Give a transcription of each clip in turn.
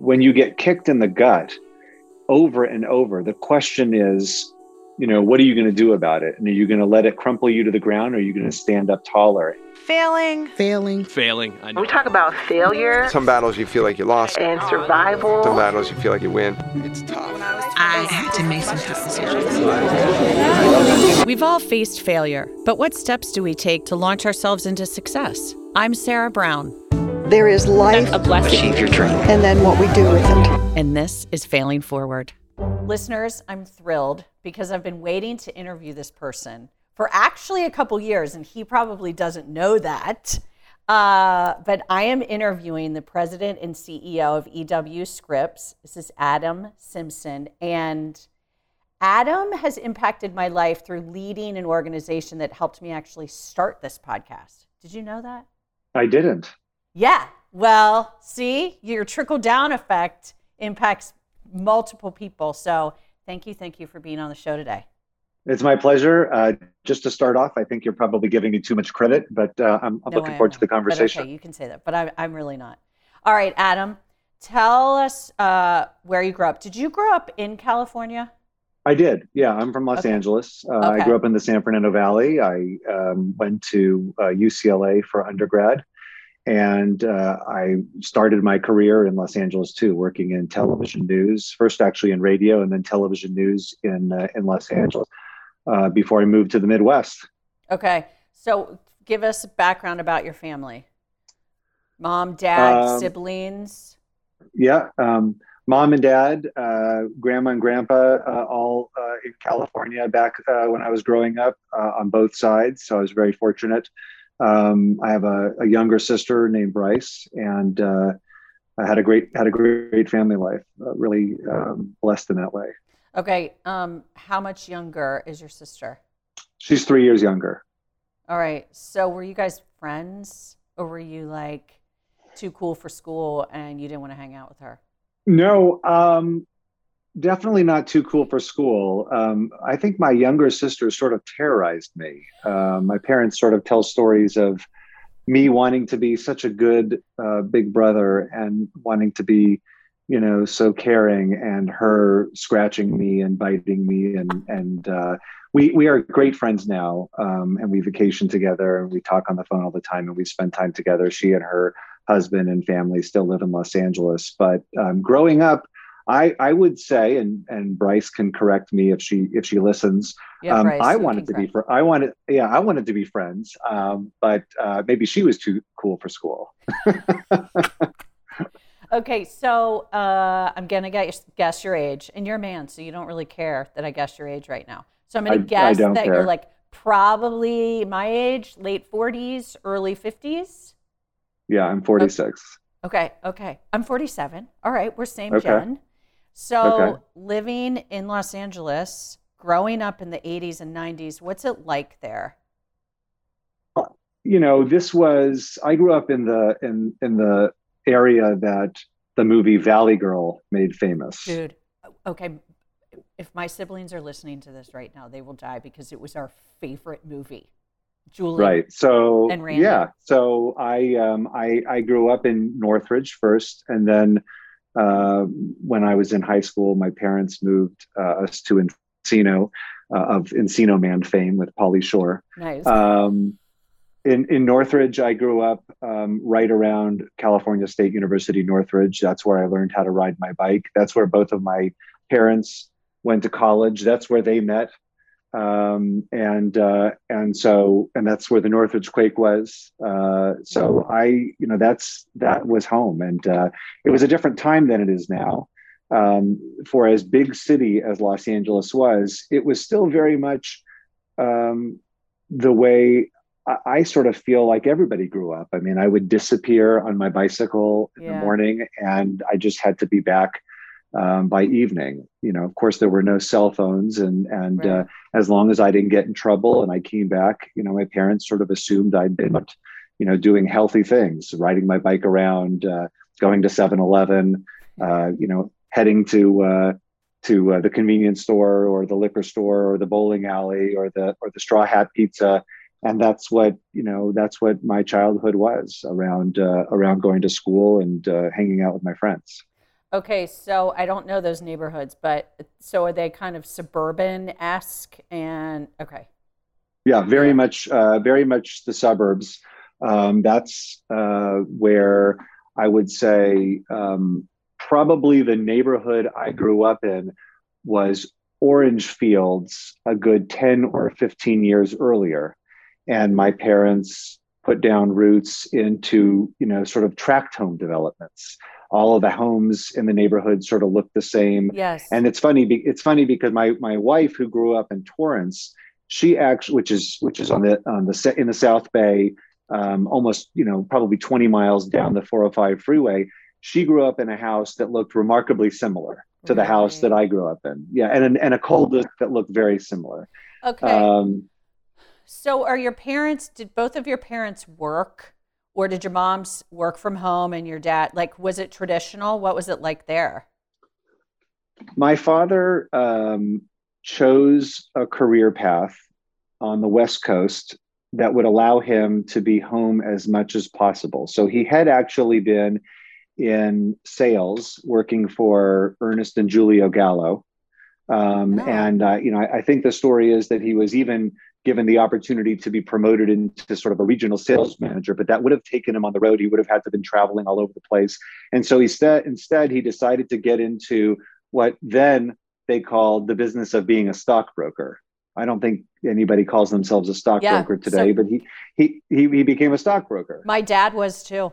when you get kicked in the gut over and over, the question is, you know, what are you going to do about it? And are you going to let it crumple you to the ground or are you going to stand up taller? Failing. Failing. Failing. I know. We talk about failure Some battles you feel like you lost. and survival. Some battles you feel like you win. It's tough. I had to make some tough decisions. We've all faced failure, but what steps do we take to launch ourselves into success? I'm Sarah Brown, There is life a blessing, Achieve your dream. and then what we do with it. and this is Failing Forward. Listeners, I'm thrilled because I've been waiting to interview this person for actually a couple years, and he probably doesn't know that. Uh, but I am interviewing the president and CEO of EW Scripps. This is Adam Symson. And Adam has impacted my life through leading an organization that helped me actually start this podcast. Did you know that? I didn't. Yeah. Well, see, your trickle down effect impacts multiple people. So thank you. Thank you for being on the show today. It's my pleasure. Uh, just to start off, I think you're probably giving me too much credit, but uh, I'm, I'm No, looking I forward to the. But conversation. okay, you can say that, but I'm, I'm really not. All right, Adam, tell us uh, where you grew up. Did you grow up in California? I did. Yeah, I'm from Los Okay. Angeles. Uh, I grew up in the San Fernando Valley. I um, went to uh, UCLA for undergrad, and uh, I started my career in Los Angeles too, working in television news. First, actually in radio, and then television news in uh, in Los Angeles. Uh, before I moved to the Midwest. Okay, so give us background about your family mom, dad, Um, siblings. Yeah, um, mom and dad, uh, grandma and grandpa, uh, all uh, in California back uh, when I was growing up uh, on both sides. So I was very fortunate. Um, I have a, a younger sister named Bryce, and uh, I had a great had a great family life. Uh, really um, blessed in that way. Okay, um, how much younger is your sister? She's three years younger. All right, so were you guys friends, or were you like too cool for school and you didn't want to hang out with her? No, um, definitely not too cool for school. Um, I think my younger sister sort of terrorized me. Uh, my parents sort of tell stories of me wanting to be such a good uh, big brother and wanting to be, you know, so caring, and her scratching me and biting me, and and uh, we we are great friends now, um, and we vacation together, and we talk on the phone all the time, and we spend time together. She and her husband and family still live in Los Angeles, but um, growing up. I, I would say, and, and Bryce can correct me if she if she listens. Yeah, um, Bryce, I wanted to be for I wanted yeah I wanted to be friends, um, but uh, maybe she was too cool for school. Okay, so uh, I'm gonna guess, guess your age, and you're a man, so you don't really care that I guess your age right now. So I'm gonna I guess don't that you're like probably my age, late 40s, early 50s. Yeah, I'm 46. Okay, okay. I'm 47. All right, we're same Okay. gen. So Okay. living in Los Angeles, growing up in the 80s and 90s, what's it like there? you know this was i grew up in the in in the area that the movie valley girl made famous Dude, okay. If my siblings are listening to this right now, they will die because it was our favorite movie. Julie. right so And Randy. yeah so i um i i grew up in northridge first and then uh, when i was in high school my parents moved uh, us to encino uh, of encino man fame with Pauly Shore Nice. Um, in in Northridge, I grew up um, right around California State University, Northridge. That's where I learned how to ride my bike. That's where both of my parents went to college. That's where they met, um, and uh, and so and that's where the Northridge Quake was. Uh, so I, you know, that's that was home, and uh, it was a different time than it is now. Um, for as big city as Los Angeles was, it was still very much um, the way I, I sort of feel like everybody grew up. I mean, I would disappear on my bicycle in Yeah. the morning, and I just had to be back um, by evening. You know, of course, there were no cell phones, and and uh, as long as I didn't get in trouble and I came back, you know, my parents sort of assumed I'd been, you know, doing healthy things, riding my bike around, uh, going to 7-Eleven, uh, you know, heading to uh, to uh, the convenience store or the liquor store or the bowling alley or the or the straw hat pizza. And that's what you know that's what my childhood was around uh, around going to school and uh, hanging out with my friends Okay, so I don't know those neighborhoods, but so are they kind of suburban esque and okay. Yeah, very much, uh, very much the suburbs. Um, that's uh, where I would say um, probably the neighborhood I grew up in was Orange Fields a good 10 or 15 years earlier. And my parents put down roots into, you know, sort of tract home developments. All of the homes in the neighborhood sort of look the same. Yes. And it's funny. be- It's funny because my my wife, who grew up in Torrance, she actually, which is which is on the on the in the South Bay, um, almost you know probably 20 miles down the 405 freeway. She grew up in a house that looked remarkably similar to the house that I grew up in. Yeah, and and a cul-de-sac that looked very similar. okay. Um, so are your parents did both of your parents work or did your moms work from home and your dad like was it traditional? What was it like there? my father um, chose a career path on the West Coast that would allow him to be home as much as possible. So he had actually been in sales working for Ernest and Julio Gallo. Um, Oh. And, uh, you know, I, I think the story is that he was even given the opportunity to be promoted into sort of a regional sales manager, but that would have taken him on the road. He would have had to have been traveling all over the place. And so instead, instead he decided to get into what then they called the business of being a stockbroker. I don't think anybody calls themselves a stockbroker so- today, but he, he he he became a stockbroker. My dad was too.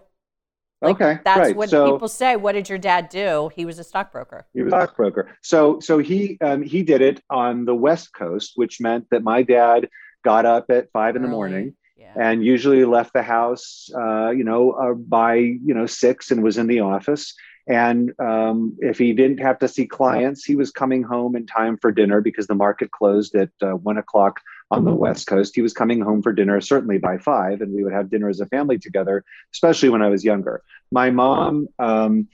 Like, okay, That's right. what so people say. What did your dad do? He was a stockbroker. he was a stockbroker. So so he um, he did it on the West Coast, which meant that my dad got up at five in the morning Yeah. and usually left the house, uh, you know, uh, by you know six and was in the office. And um, if he didn't have to see clients, he was coming home in time for dinner because the market closed at uh, one o'clock on the West Coast. He was coming home for dinner certainly by five, and we would have dinner as a family together. Especially when I was younger. My mom. Um,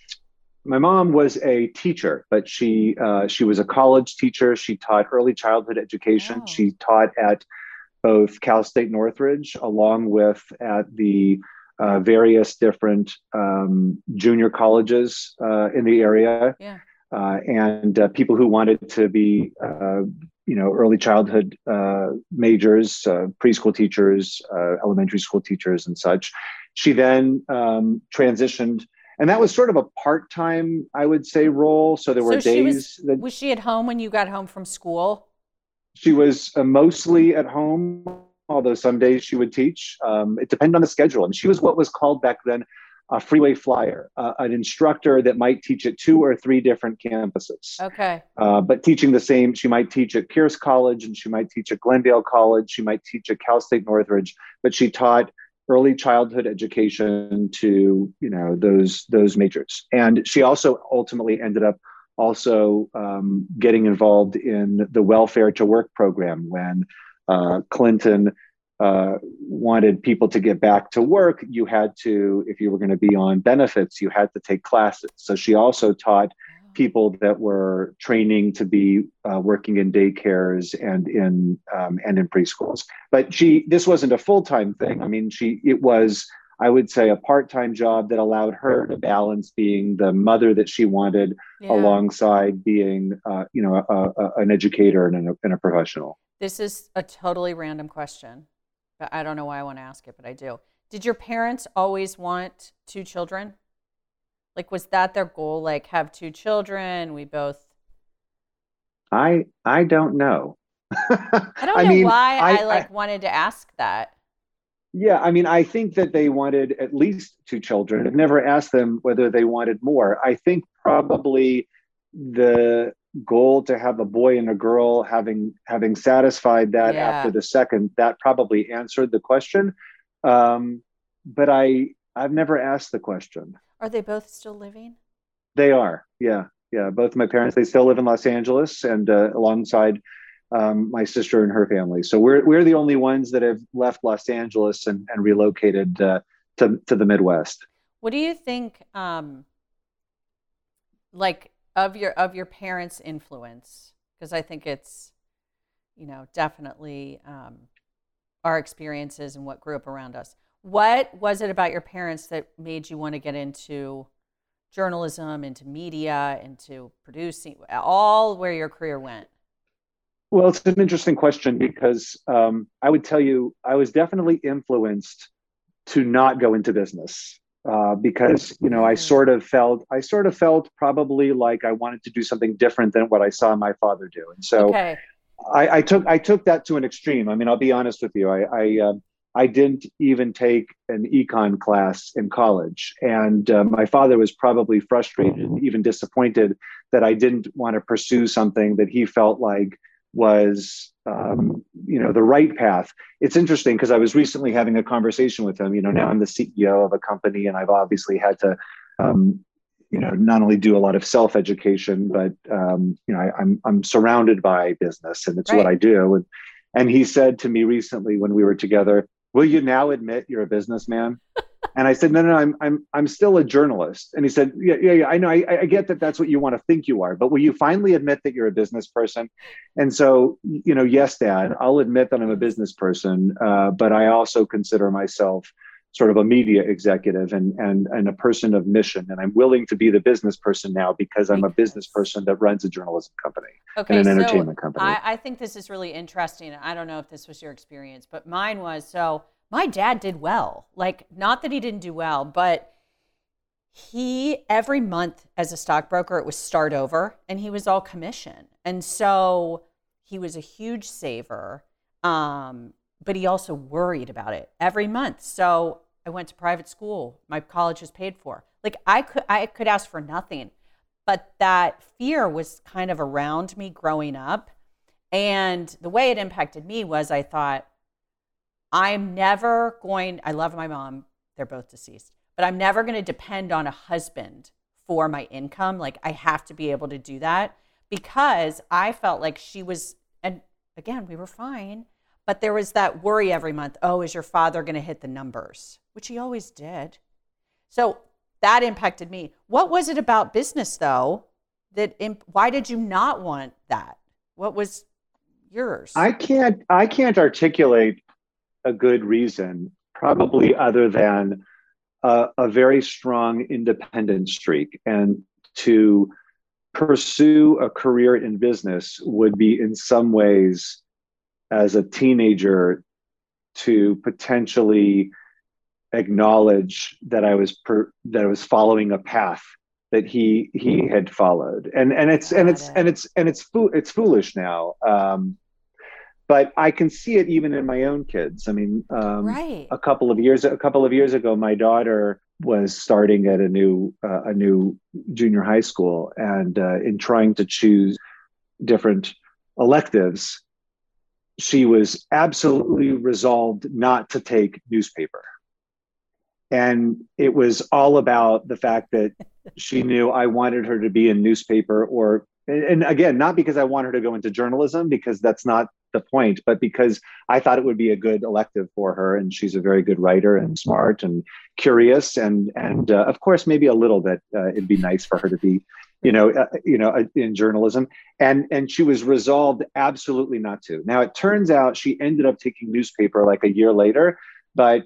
my mom was a teacher, but she uh, she was a college teacher. She taught early childhood education. Oh. She taught at both Cal State Northridge, along with at the uh, various different um, junior colleges uh, in the area, Yeah. uh, and uh, people who wanted to be, uh, you know, early childhood uh, majors, uh, preschool teachers, uh, elementary school teachers, and such. She then um, transitioned. And that was sort of a part-time, I would say, role. So there were So she was- days that Was she at home when you got home from school? she was uh, mostly at home, although some days she would teach. Um, it depended on the schedule. And she was what was called back then a freeway flyer, uh, an instructor that might teach at two or three different campuses. Okay. Uh, but teaching the same, she might teach at Pierce College and she might teach at Glendale College. She might teach at Cal State Northridge, but she taught early childhood education to you know those those majors. And she also ultimately ended up also um, getting involved in the welfare to work program when uh, Clinton uh, wanted people to get back to work. You had to, if you were going to be on benefits, you had to take classes. So she also taught people that were training to be uh, working in daycares and in um, and in preschools. But she, this wasn't a full time thing. I mean, she it was, I would say, a part time job that allowed her to balance being the mother that she wanted Yeah. alongside being, uh, you know, a, a, an educator and a, and a professional. This is a totally random question, but I don't know why I want to ask it, but I do. Did your parents always want two children? Like, was that their goal? Like, have two children? We both. I I don't know. I don't know why I, like wanted to ask that. Yeah, I mean, I think that they wanted at least two children. I've never asked them whether they wanted more. I think probably the goal to have a boy and a girl having having satisfied that Yeah. after the second, that probably answered the question. Um, but I I've never asked the question. Are they both still living? They are, yeah, yeah. Both my parents, they still live in Los Angeles, and uh, alongside um, my sister and her family. So we're we're the only ones that have left Los Angeles and, and relocated uh, to to the Midwest. What do you think? Um, like of your of your parents' influence, because I think it's, you know, definitely um, our experiences and what grew up around us. What was it about your parents that made you want to get into journalism, into media, into producing, all where your career went? Well, it's an interesting question because um, I would tell you I was definitely influenced to not go into business uh, because you know I sort of felt I sort of felt probably like I wanted to do something different than what I saw my father do, and so Okay. I, I took I took that to an extreme. I mean, I'll be honest with you. I I, uh, I didn't even take an econ class in college, and uh, my father was probably frustrated, even disappointed that I didn't want to pursue something that he felt like was um, you know the right path. It's interesting because I was recently having a conversation with him. You know, now I'm the CEO of a company, and I've obviously had to. Um, you know, not only do a lot of self education, but um, you know, I, I'm I'm surrounded by business, and it's what I do. And and he said to me recently when we were together, "Will you now admit you're a businessman?" and I said, "No, no, no, I'm I'm I'm still a journalist." And he said, "Yeah, yeah, yeah. I know. I, I get that. That's what you want to think you are, but will you finally admit that you're a business person?" And so, you know, yes, Dad, I'll admit that I'm a business person, uh, but I also consider myself sort of a media executive and and and a person of mission. And I'm willing to be the business person now because I'm a business person that runs a journalism company Okay, and an so entertainment company. I, I think this is really interesting. I don't know if this was your experience, but mine was so my dad did well. Like, not that he didn't do well, but he every month as a stockbroker, it was start over and he was all commission. And so he was a huge saver. Um, but he also worried about it every month. So I went to private school. My college was paid for. Like I could I could ask for nothing. But that fear was kind of around me growing up. And the way it impacted me was I thought, I'm never going, I love my mom, they're both deceased, but I'm never going to depend on a husband for my income. Like I have to be able to do that because I felt like she was, and again, we were fine, but there was that worry every month oh, is your father going to hit the numbers? Which he always did. So that impacted me. What was it about business though? That imp- why did you not want that? What was yours? I can't I can't articulate a good reason, probably other than a, a very strong independent streak. And to pursue a career in business would be in some ways as a teenager to potentially acknowledge that I was per, that I was following a path that he he had followed and and it's and it's it. and it's and it's fo- it's foolish now um but I can see it even in my own kids. I mean, um, right. a couple of years a couple of years ago, my daughter was starting at a new uh, a new junior high school, and uh, in trying to choose different electives, she was absolutely resolved not to take newspaper. And it was all about the fact that she knew I wanted her to be in newspaper or and and again, not because I want her to go into journalism, because that's not the point, but because I thought it would be a good elective for her, and she's a very good writer and smart and curious, and and uh, of course maybe a little bit uh, it'd be nice for her to be, you know, uh, you know, uh, in journalism, and and she was resolved absolutely not to. Now it turns out she ended up taking newspaper like a year later, but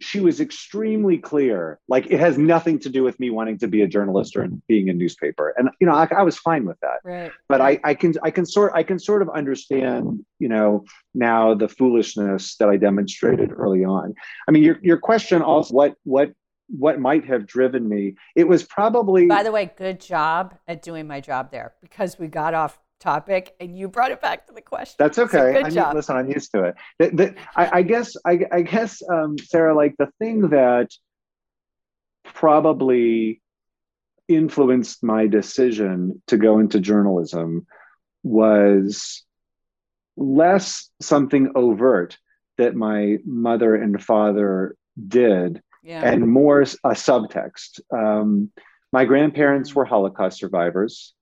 she was extremely clear like it has nothing to do with me wanting to be a journalist or being in newspaper and you know I, I was fine with that Right. but I, I can I can sort I can sort of understand you know now the foolishness that I demonstrated early on. I mean your your question also what what what might have driven me it was probably By the way, good job at doing my job there because we got off topic and you brought it back to the question. that's So okay. good I mean, job. listen, I'm used to it. The, the, I, I guess I, I guess um, Sarah, like the thing that probably influenced my decision to go into journalism was less something overt that my mother and father did yeah. and more a subtext. Um, my grandparents were Holocaust survivors.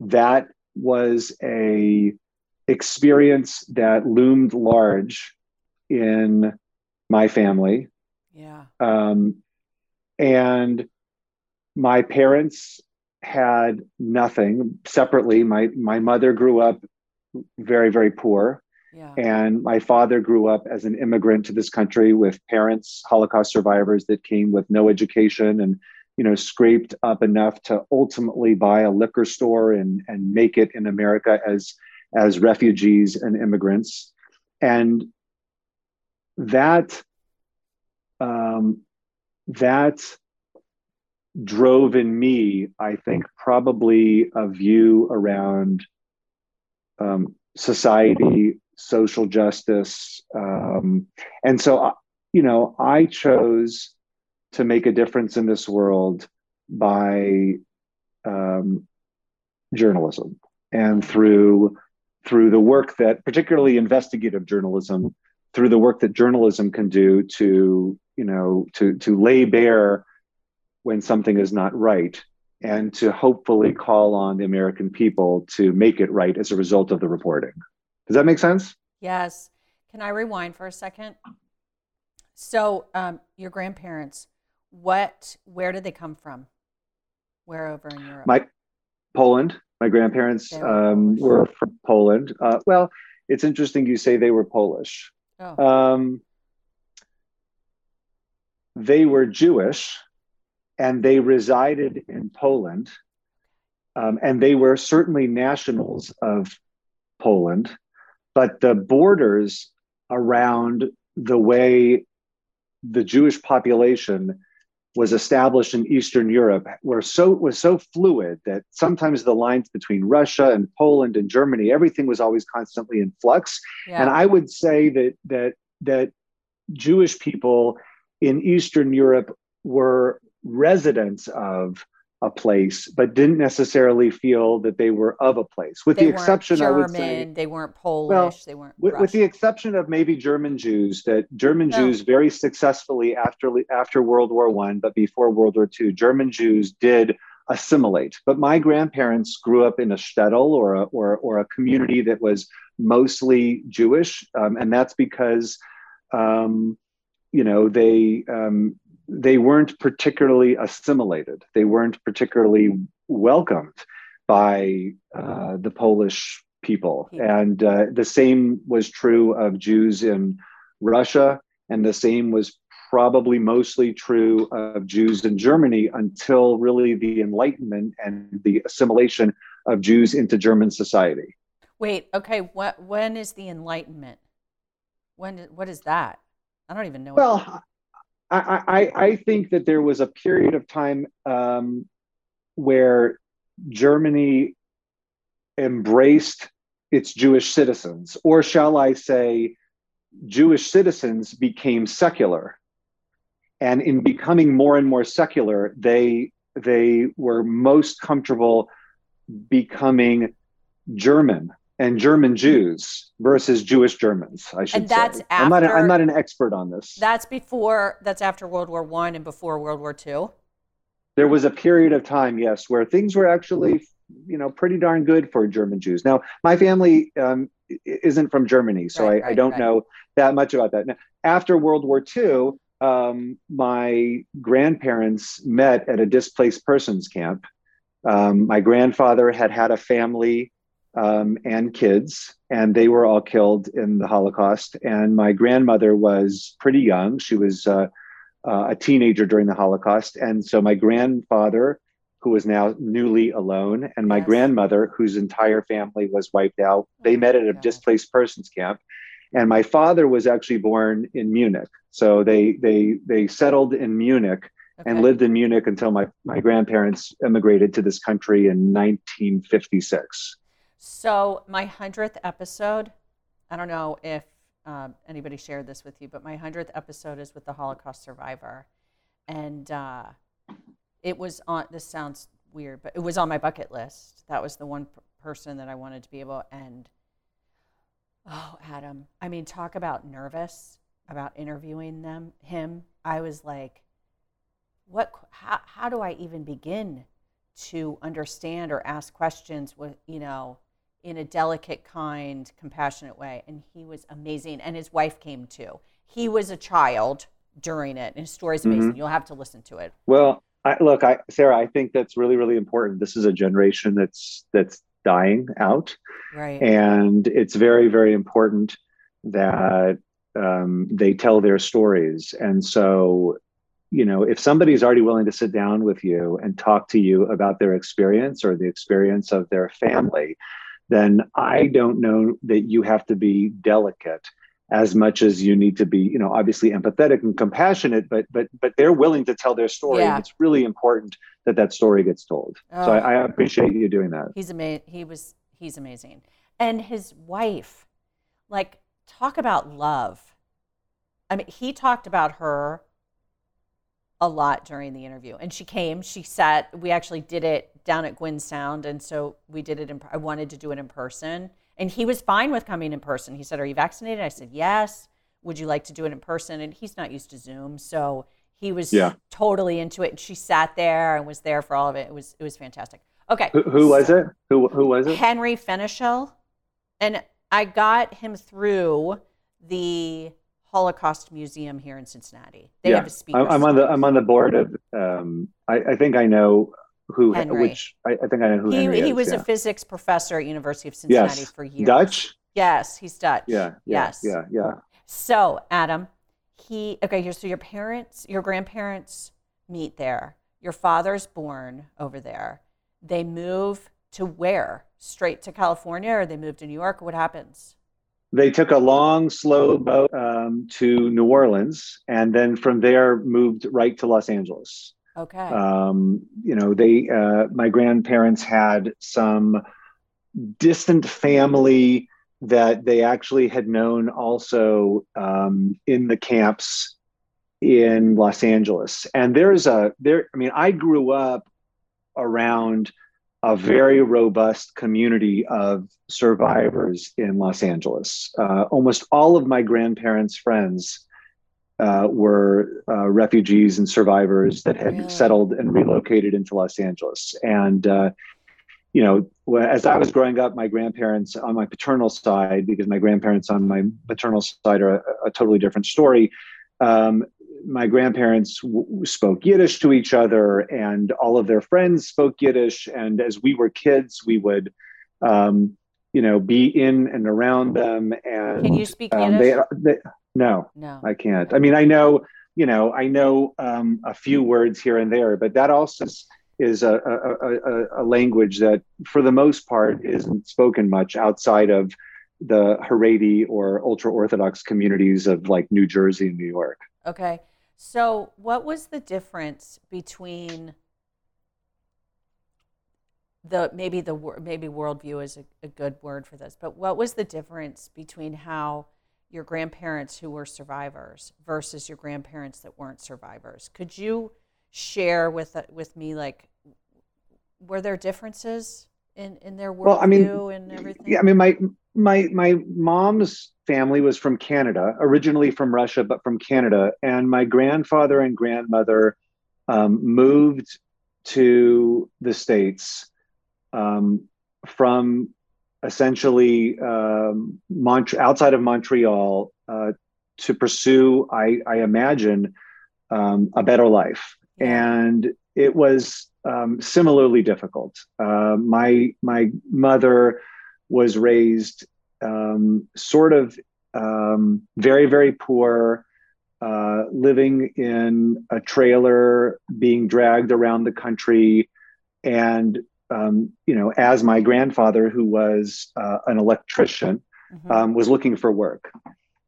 That was a experience that loomed large in my family, yeah. um, and my parents had nothing separately. My my mother grew up very very poor. Yeah. And my father grew up as an immigrant to this country with parents, Holocaust survivors that came with no education and you know, scraped up enough to ultimately buy a liquor store and and make it in America as as refugees and immigrants, and that um, that drove in me, I think, probably a view around um, society, social justice, um, and so uh, you know, I chose to make a difference in this world by um, journalism and through through the work that particularly investigative journalism through the work that journalism can do to you know to to lay bare when something is not right and to hopefully call on the american people to make it right as a result of the reporting does that make sense Yes. Can I rewind for a second? So, um, your grandparents, what, where did they come from? Where over in Europe? my poland my grandparents were um, were from poland uh, well it's interesting you say they were polish oh, um, they were Jewish and they resided in Poland. Um, and they were certainly nationals of Poland, but the borders around the way the Jewish population was established in Eastern Europe were so was so fluid that sometimes the lines between Russia and Poland and Germany, everything was always constantly in flux. yeah. And I would say that that that Jewish people in Eastern Europe were residents of a place, but didn't necessarily feel that they were of a place, with they the exception, I German, would say, they weren't Polish, they weren't with, with the exception of maybe German Jews, that German No. Jews very successfully after after World War One, but before World War Two, German Jews did assimilate. But my grandparents grew up in a shtetl or a, or, or a community that was mostly Jewish, um, and that's because um, you know they um, they weren't particularly assimilated. They weren't particularly welcomed by uh, the Polish people, People. and uh, the same was true of Jews in Russia, and the same was probably mostly true of Jews in Germany until really the Enlightenment and the assimilation of Jews into German society. Wait, okay, what, when is the Enlightenment? When, what is that? I don't even know. what- Well, I, I, think that there was a period of time um, where Germany embraced its Jewish citizens, or shall I say, Jewish citizens became secular. And in becoming more and more secular, they they were most comfortable becoming German and German Jews versus Jewish Germans. I should And that's say. I'm not. A, after- I'm not an expert on this. that's before, that's after World War One and before World War Two. there was a period of time, yes, where things were actually, you know, pretty darn good for German Jews. Now, my family um, isn't from Germany, so Right, I, I don't right. know that much about that. Now, after World War II, um, my grandparents met at a displaced persons camp. Um, my grandfather had had a family um, and kids, and they were all killed in the Holocaust. And my grandmother was pretty young; she was uh, uh, a teenager during the Holocaust. And so my grandfather, who was now newly alone, and my Yes. grandmother, whose entire family was wiped out, they Oh met at a God. displaced persons camp. And my father was actually born in Munich. So they they they settled in Munich and lived in Munich until my, my grandparents immigrated to this country in 1956. So my hundredth episode, I don't know if um, anybody shared this with you, but my hundredth episode is with the Holocaust survivor, and uh, it was on. This sounds weird, but it was on my bucket list. That was the one p- person that I wanted to be able. And oh, Adam, I mean, talk about nervous about interviewing them. Him, I was like, what? How, how do I even begin? to understand or ask questions with you know in a delicate kind compassionate way and he was amazing and his wife came too. He was a child during it and his story's amazing. You'll have to listen to it. Well, I, look, I, Sarah, I think that's really, really important. This is a generation that's that's dying out, right. And it's very, very important that um, they tell their stories. And so, you know, if somebody's already willing to sit down with you and talk to you about their experience or the experience of their family, then I don't know that you have to be delicate as much as you need to be, you know, obviously empathetic and compassionate, but but but they're willing to tell their story. Yeah. And it's really important that that story gets told. So Oh. I, I appreciate you doing that. He's amazing. He was. He's amazing. And his wife, like, talk about love. I mean, he talked about her a lot during the interview, and she came. She sat. We actually did it down at Gwyn Sound, and so we did it. In, I wanted to do it in person, and he was fine with coming in person. He said, "Are you vaccinated?" I said, "Yes." Would you like to do it in person? And he's not used to Zoom, so he was Yeah. totally into it. And she sat there and was there for all of it. It was it was fantastic. Okay, Who, who was it? Who who was it? Henry Fenichel, and I got him through the Holocaust Museum here in Cincinnati. They have a speaker. I'm, I'm on the I'm on the board of. Um, I, I think I know who Henry. which I, I think I know who he Henry he is, was yeah. a physics professor at University of Cincinnati yes for years. Dutch. Yes, he's Dutch. Yeah, yeah, yes. yeah, yeah. So, Adam, he okay. So your parents, your grandparents meet there. Your father's born over there. They move to where? Straight to California, or they move to New York? What happens? They took a long, slow boat um, to New Orleans, and then from there moved right to Los Angeles. Okay. Um, you know, they uh, my grandparents had some distant family that they actually had known also um, in the camps in Los Angeles. And there's a there. I mean, I grew up around a very robust community of survivors in Los Angeles. Uh, almost all of my grandparents' friends uh, were uh, refugees and survivors that had Really? settled and relocated into Los Angeles. And uh, you know, as I was growing up, my grandparents on my paternal side, because my grandparents on my maternal side are a, a totally different story. Um, my grandparents w- spoke Yiddish to each other, and all of their friends spoke Yiddish. And as we were kids, we would, um, you know, be in and around them. And Can you speak um, Yiddish? they, they, no, no. I can't. I mean, I know, you know, I know um, a few words here and there, but that also is, is a, a, a, a language that, for the most part, isn't spoken much outside of the Haredi or ultra Orthodox communities of like New Jersey and New York. Okay. So, what was the difference between the maybe the maybe worldview is a, a good word for this, but what was the difference between how your grandparents who were survivors versus your grandparents that weren't survivors? Could you share with uh, with me like were there differences in in their worldview Well, I mean, and everything? Yeah, I mean, my my my mom's family was from Canada, originally from Russia, but from Canada, and my grandfather and grandmother um, moved to the states um, from essentially um, Mont- outside of Montreal uh, to pursue, I, I imagine, um, a better life, and it was um, similarly difficult. Uh, my my mother was raised um, sort of um, very very poor, uh, living in a trailer, being dragged around the country, and um, you know, as my grandfather, who was uh, an electrician, Mhm. um, was looking for work,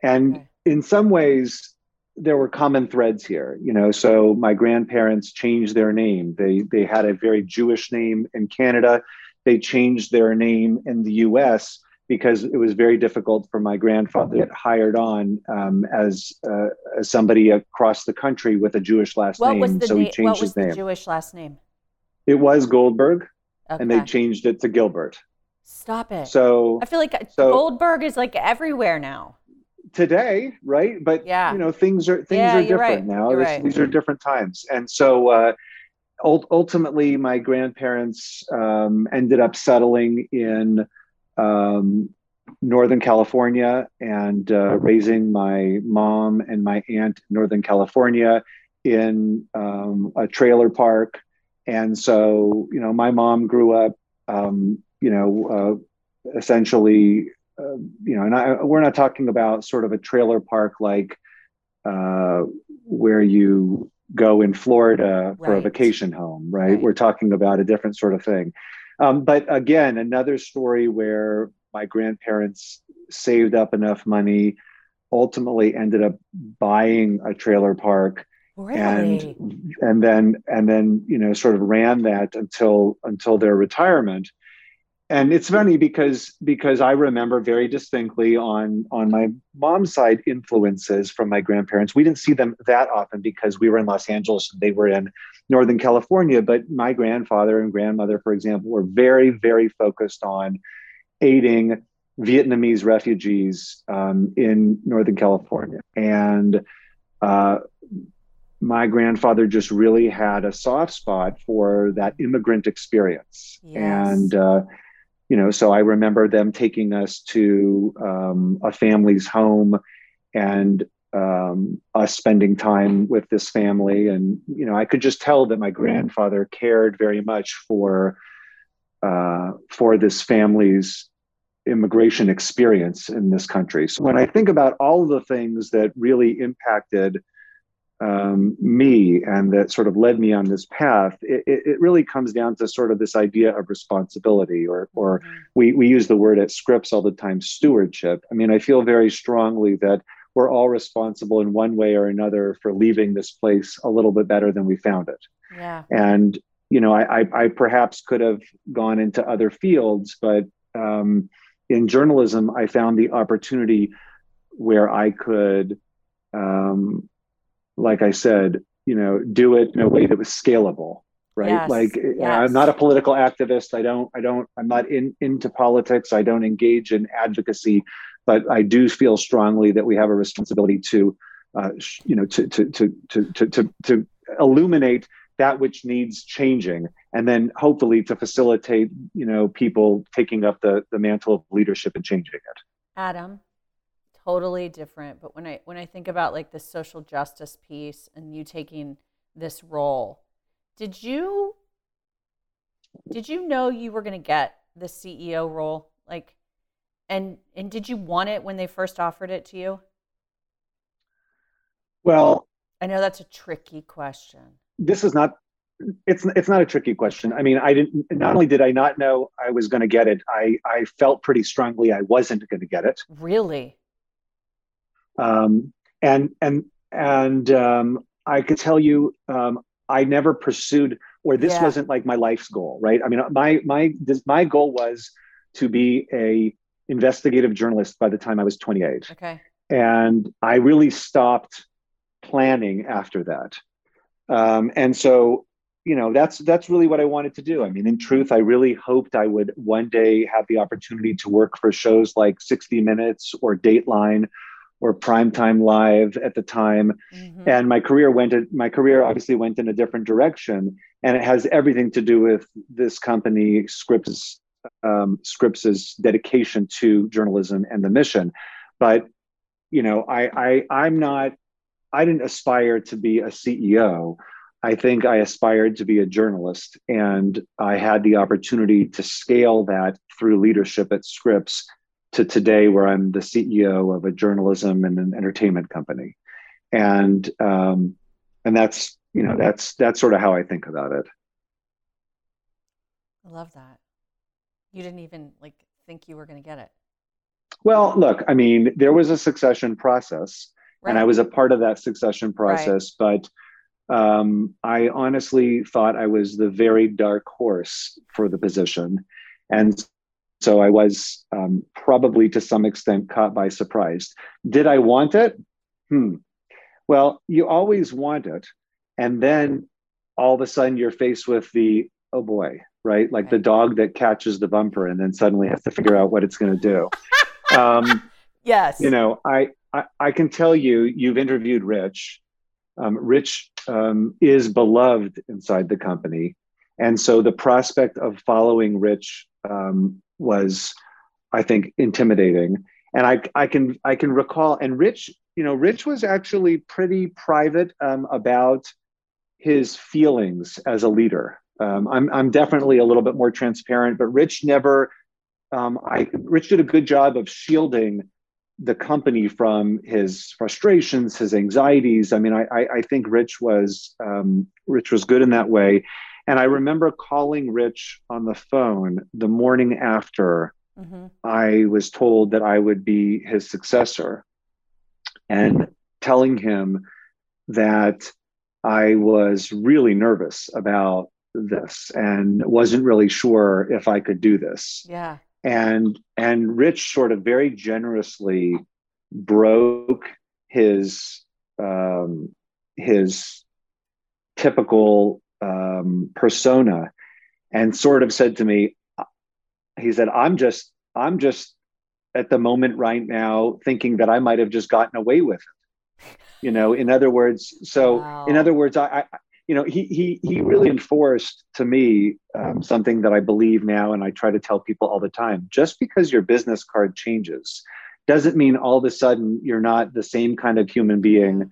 and Okay. in some ways there were common threads here you know so my grandparents changed their name they they had a very jewish name in canada they changed their name in the us because it was very difficult for my grandfather to get hired on um, as uh, as somebody across the country with a jewish last what name was the so he na- changed what was his name the Jewish last name? it was goldberg Okay. and they changed it to gilbert Stop it. so I feel like so- Goldberg is like everywhere now. today, right? But Yeah. you know, things are things Yeah, are different right. now. This- right. These are different times, and so uh, ult- ultimately, my grandparents um, ended up settling in um, Northern California and uh, raising my mom and my aunt in Northern California in um, a trailer park. And so, you know, my mom grew up, um, you know, uh, essentially uh, you know, and I, we're not talking about sort of a trailer park like uh, where you go in Florida for a vacation home, right? Right. We're talking about a different sort of thing. Um, but again, another story where my grandparents saved up enough money, ultimately ended up buying a trailer park Really? and and then and then you know sort of ran that until until their retirement and it's funny because because i remember very distinctly on on my mom's side influences from my grandparents. We didn't see them that often because we were in los angeles and they were in northern california but my grandfather and grandmother for example were very very focused on aiding vietnamese refugees um, in northern california. And uh, my grandfather just really had a soft spot for that immigrant experience. Yes. and uh, you know so i remember them taking us to um, a family's home and um, us spending time with this family. And you know i could just tell that my grandfather cared very much for uh, for this family's immigration experience in this country. So when i think about all the things that really impacted um, me and that sort of led me on this path, it, it it really comes down to sort of this idea of responsibility, or or Mhm. we we use the word at Scripps all the time, stewardship. I mean, I feel very strongly that we're all responsible in one way or another for leaving this place a little bit better than we found it. Yeah. And you know, I I, I perhaps could have gone into other fields, but um, in journalism, I found the opportunity where I could. Um, like I said, you know, do it in a way that was scalable, right? Yes, Like yes. I'm not a political activist. I don't, I don't, I'm not in into politics. I don't engage in advocacy, but I do feel strongly that we have a responsibility to, uh, you know, to to to to to to, to illuminate that which needs changing, and then hopefully to facilitate, you know, people taking up the the mantle of leadership and changing it. Adam, totally different. But when I when I think about like the social justice piece and you taking this role, did you did you know you were going to get the CEO role? Like, and and did you want it when they first offered it to you? Well, I know that's a tricky question. this is not it's it's not a tricky question. I mean, I didn't not only did I not know I was going to get it, I I felt pretty strongly I wasn't going to get it. Really? Um, and and and um, I could tell you um, I never pursued or this Yeah. wasn't like my life's goal, right? I mean, my my this, my goal was to be a investigative journalist by the time I was 28 Okay. and I really stopped planning after that. Um, and so, you know, that's that's really what I wanted to do. I mean, in truth, I really hoped I would one day have the opportunity to work for shows like 60 Minutes or Dateline or Primetime Live at the time. Mhm. And my career went my career obviously went in a different direction, and it has everything to do with this company Scripps um, Scripps's dedication to journalism and the mission. But you know, I, I I'm not. I didn't aspire to be a CEO. I think I aspired to be a journalist, and I had the opportunity to scale that through leadership at Scripps to today, where I'm the CEO of a journalism and an entertainment company, and um, and that's you know that's that's sort of how I think about it. I love that. You didn't even like think you were going to get it. Well, look, I mean, there was a succession process, Right. and I was a part of that succession process, but um, I honestly thought I was the very dark horse for the position. And so I was um, probably to some extent caught by surprise. Did I want it? Hmm. Well, you always want it. And then all of a sudden you're faced with the, oh boy, right? Like the dog that catches the bumper and then suddenly has to figure out what it's going to do. um, yes. you know, I, I I can tell you, you've interviewed Rich. Um, Rich um, is beloved inside the company, and so the prospect of following Rich um, was, I think, intimidating. And I I can I can recall, and Rich, you know, Rich was actually pretty private um, about his feelings as a leader. Um, I'm I'm definitely a little bit more transparent, but Rich never. Um, I Rich did a good job of shielding the company from his frustrations, his anxieties. I mean, I, I, I think Rich was um, Rich was good in that way. And I remember calling Rich on the phone the morning after Mm-hmm. I was told that I would be his successor and telling him that I was really nervous about this and wasn't really sure if I could do this. Yeah. And and Rich sort of very generously broke his um, his typical um, persona and sort of said to me, he said, I'm just, I'm just at the moment right now thinking that I might have just gotten away with it. You know, in other words, so Wow. in other words, I, I you know, he he he really enforced to me um, something that I believe now, and I try to tell people all the time. Just because your business card changes doesn't mean all of a sudden you're not the same kind of human being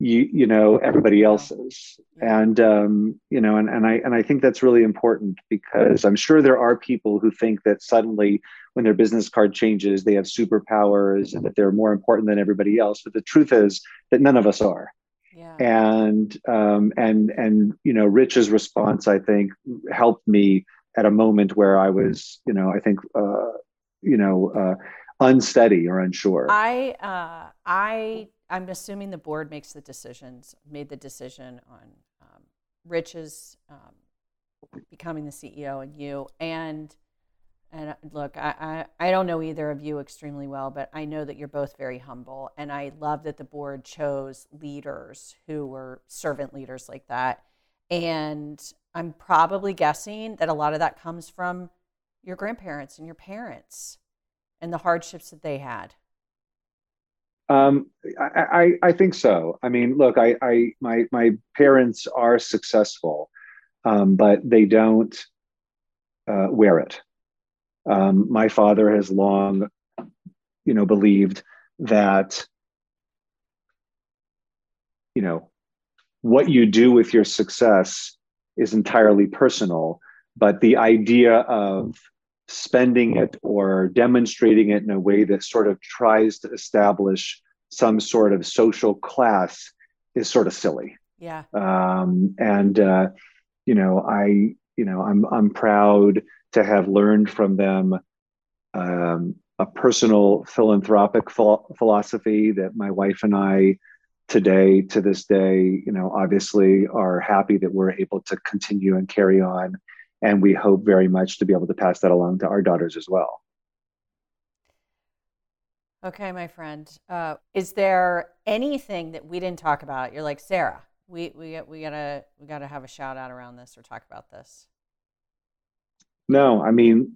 you you know everybody else is and um you know and, and i and i think that's really important because i'm sure there are people who think that suddenly when their business card changes they have superpowers and that they're more important than everybody else. But the truth is that none of us are. Yeah. and um and and you know rich's response i think helped me at a moment where i was you know i think uh you know uh unsteady or unsure. I uh, I I'm assuming the board makes the decisions, made the decision on um, Rich's um, becoming the CEO and you and and uh, look, I, I I don't know either of you extremely well, but I know that you're both very humble, and I love that the board chose leaders who were servant leaders like that. And I'm probably guessing that a lot of that comes from your grandparents and your parents and the hardships that they had. Um, I, I, I think so. I mean, look, I, I, my, my parents are successful, um, but they don't uh, wear it. Um, my father has long, you know, believed that, you know, what you do with your success is entirely personal, but the idea of spending it or demonstrating it in a way that sort of tries to establish some sort of social class is sort of silly. Yeah. Um, and uh, you know, I you know, I'm I'm proud to have learned from them um, a personal philanthropic phil- philosophy that my wife and I today to this day you know obviously are happy that we're able to continue and carry on and we hope very much to be able to pass that along to our daughters as well Okay, my friend. Uh, is there anything that we didn't talk about? You're like Sarah. We we we gotta we gotta have a shout out around this or talk about this. no i mean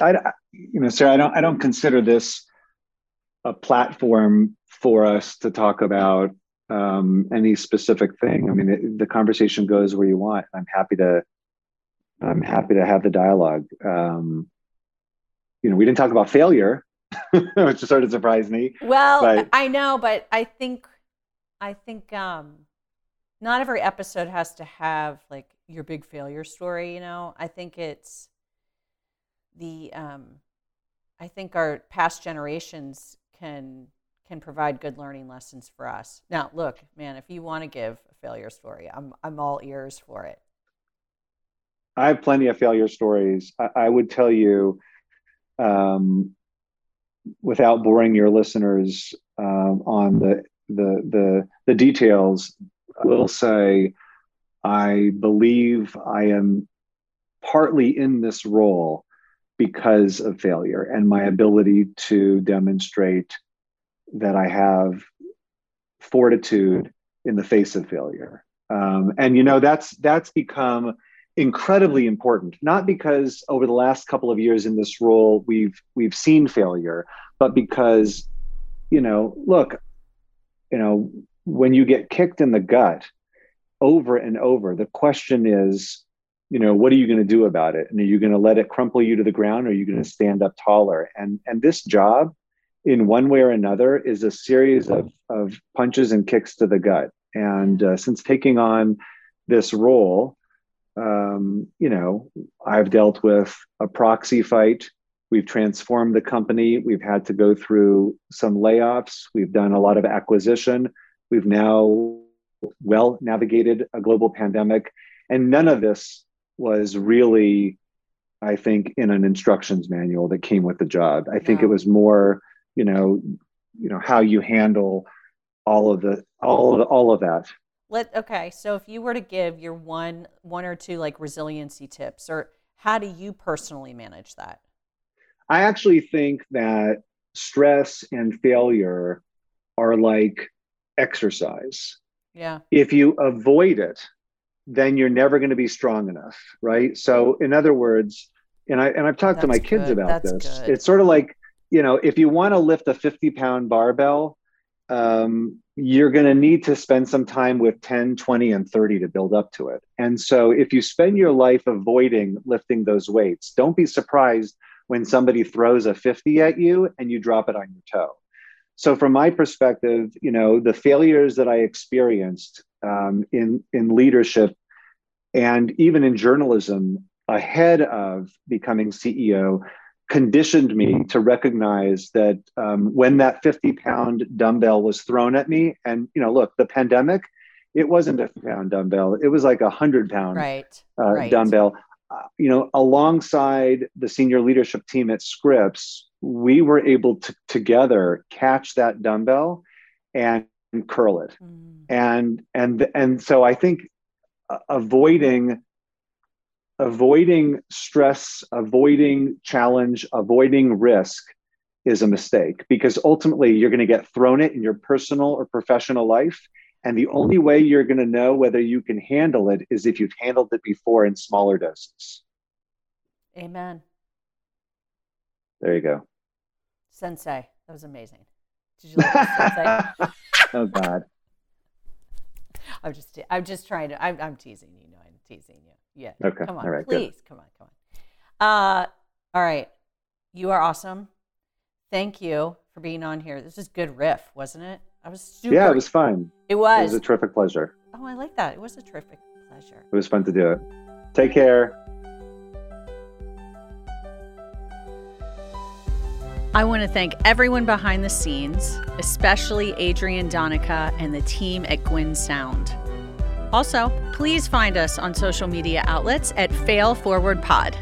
I, you know sarah i don't i don't consider this a platform for us to talk about um, any specific thing i mean it, the conversation goes where you want i'm happy to i'm happy to have the dialogue um, you know we didn't talk about failure which sort of surprised me Well, But- I know, but I think I think um, not every episode has to have like your big failure story. You know, I think it's the um, I think our past generations can can provide good learning lessons for us. Now, look, man, if you want to give a failure story, I'm I'm all ears for it. I have plenty of failure stories. I, I would tell you, um, without boring your listeners um, on the, the the the details, I will say I believe I am partly in this role because of failure and my ability to demonstrate that I have fortitude in the face of failure. Um, and you know that's that's become incredibly important not because over the last couple of years in this role we've we've seen failure but because you know look you know when you get kicked in the gut over and over the question is you know what are you going to do about it? And are you going to let it crumple you to the ground or are you going to stand up taller? And and this job in one way or another is a series of of punches and kicks to the gut. And uh, since taking on this role um, you know, I've dealt with a proxy fight We've transformed the company. We've had to go through some layoffs. We've done a lot of acquisition. We've now well navigated a global pandemic. And none of this was really, I think, in an instructions manual that came with the job. I think No. it was more, you know, you know, how you handle all of the all of the, all of that. Let okay. So if you were to give your one one or two like resiliency tips, or how do you personally manage that? I actually think that stress and failure are like exercise. Yeah. If you avoid it, then you're never going to be strong enough, right? So, in other words, and I and I've talked to my That's kids good. about That's this. good. It's sort of like you know, if you want to lift a 50 pound barbell, um, you're going to need to spend some time with 10, 20, and 30 to build up to it. And so, if you spend your life avoiding lifting those weights, don't be surprised when somebody throws a 50 at you and you drop it on your toe. So, from my perspective, you know, the failures that I experienced um, in in leadership and even in journalism ahead of becoming CEO conditioned me to recognize that um, when that 50 pound dumbbell was thrown at me, and you know, look, the pandemic, it wasn't a pound dumbbell; it was like a hundred pound Right. uh, right. dumbbell. Uh, you know, alongside the senior leadership team at Scripps, we were able to together catch that dumbbell and curl it. Mm. And and and so I think uh, avoiding avoiding stress, avoiding challenge, avoiding risk is a mistake because ultimately you're going to get thrown it in your personal or professional life. And the only way you're going to know whether you can handle it is if you've handled it before in smaller doses. Amen. There you go. Sensei. That was amazing. Did you like that, Sensei? Oh God. I'm just I'm just trying to I'm, I'm teasing you. No, I'm teasing you. Yeah. Okay. Come on, All right, good. please. Come on, come on. Uh all right. You are awesome. Thank you for being on here. This is good riff, wasn't it? I was super Yeah, it was fun. It was. It was. was a terrific pleasure. oh, I like that. It was a terrific pleasure. It was fun to do it. Take care. I want to thank everyone behind the scenes, especially Adrian Donica and the team at Gwyn Sound. Also, please find us on social media outlets at Fail Forward Pod.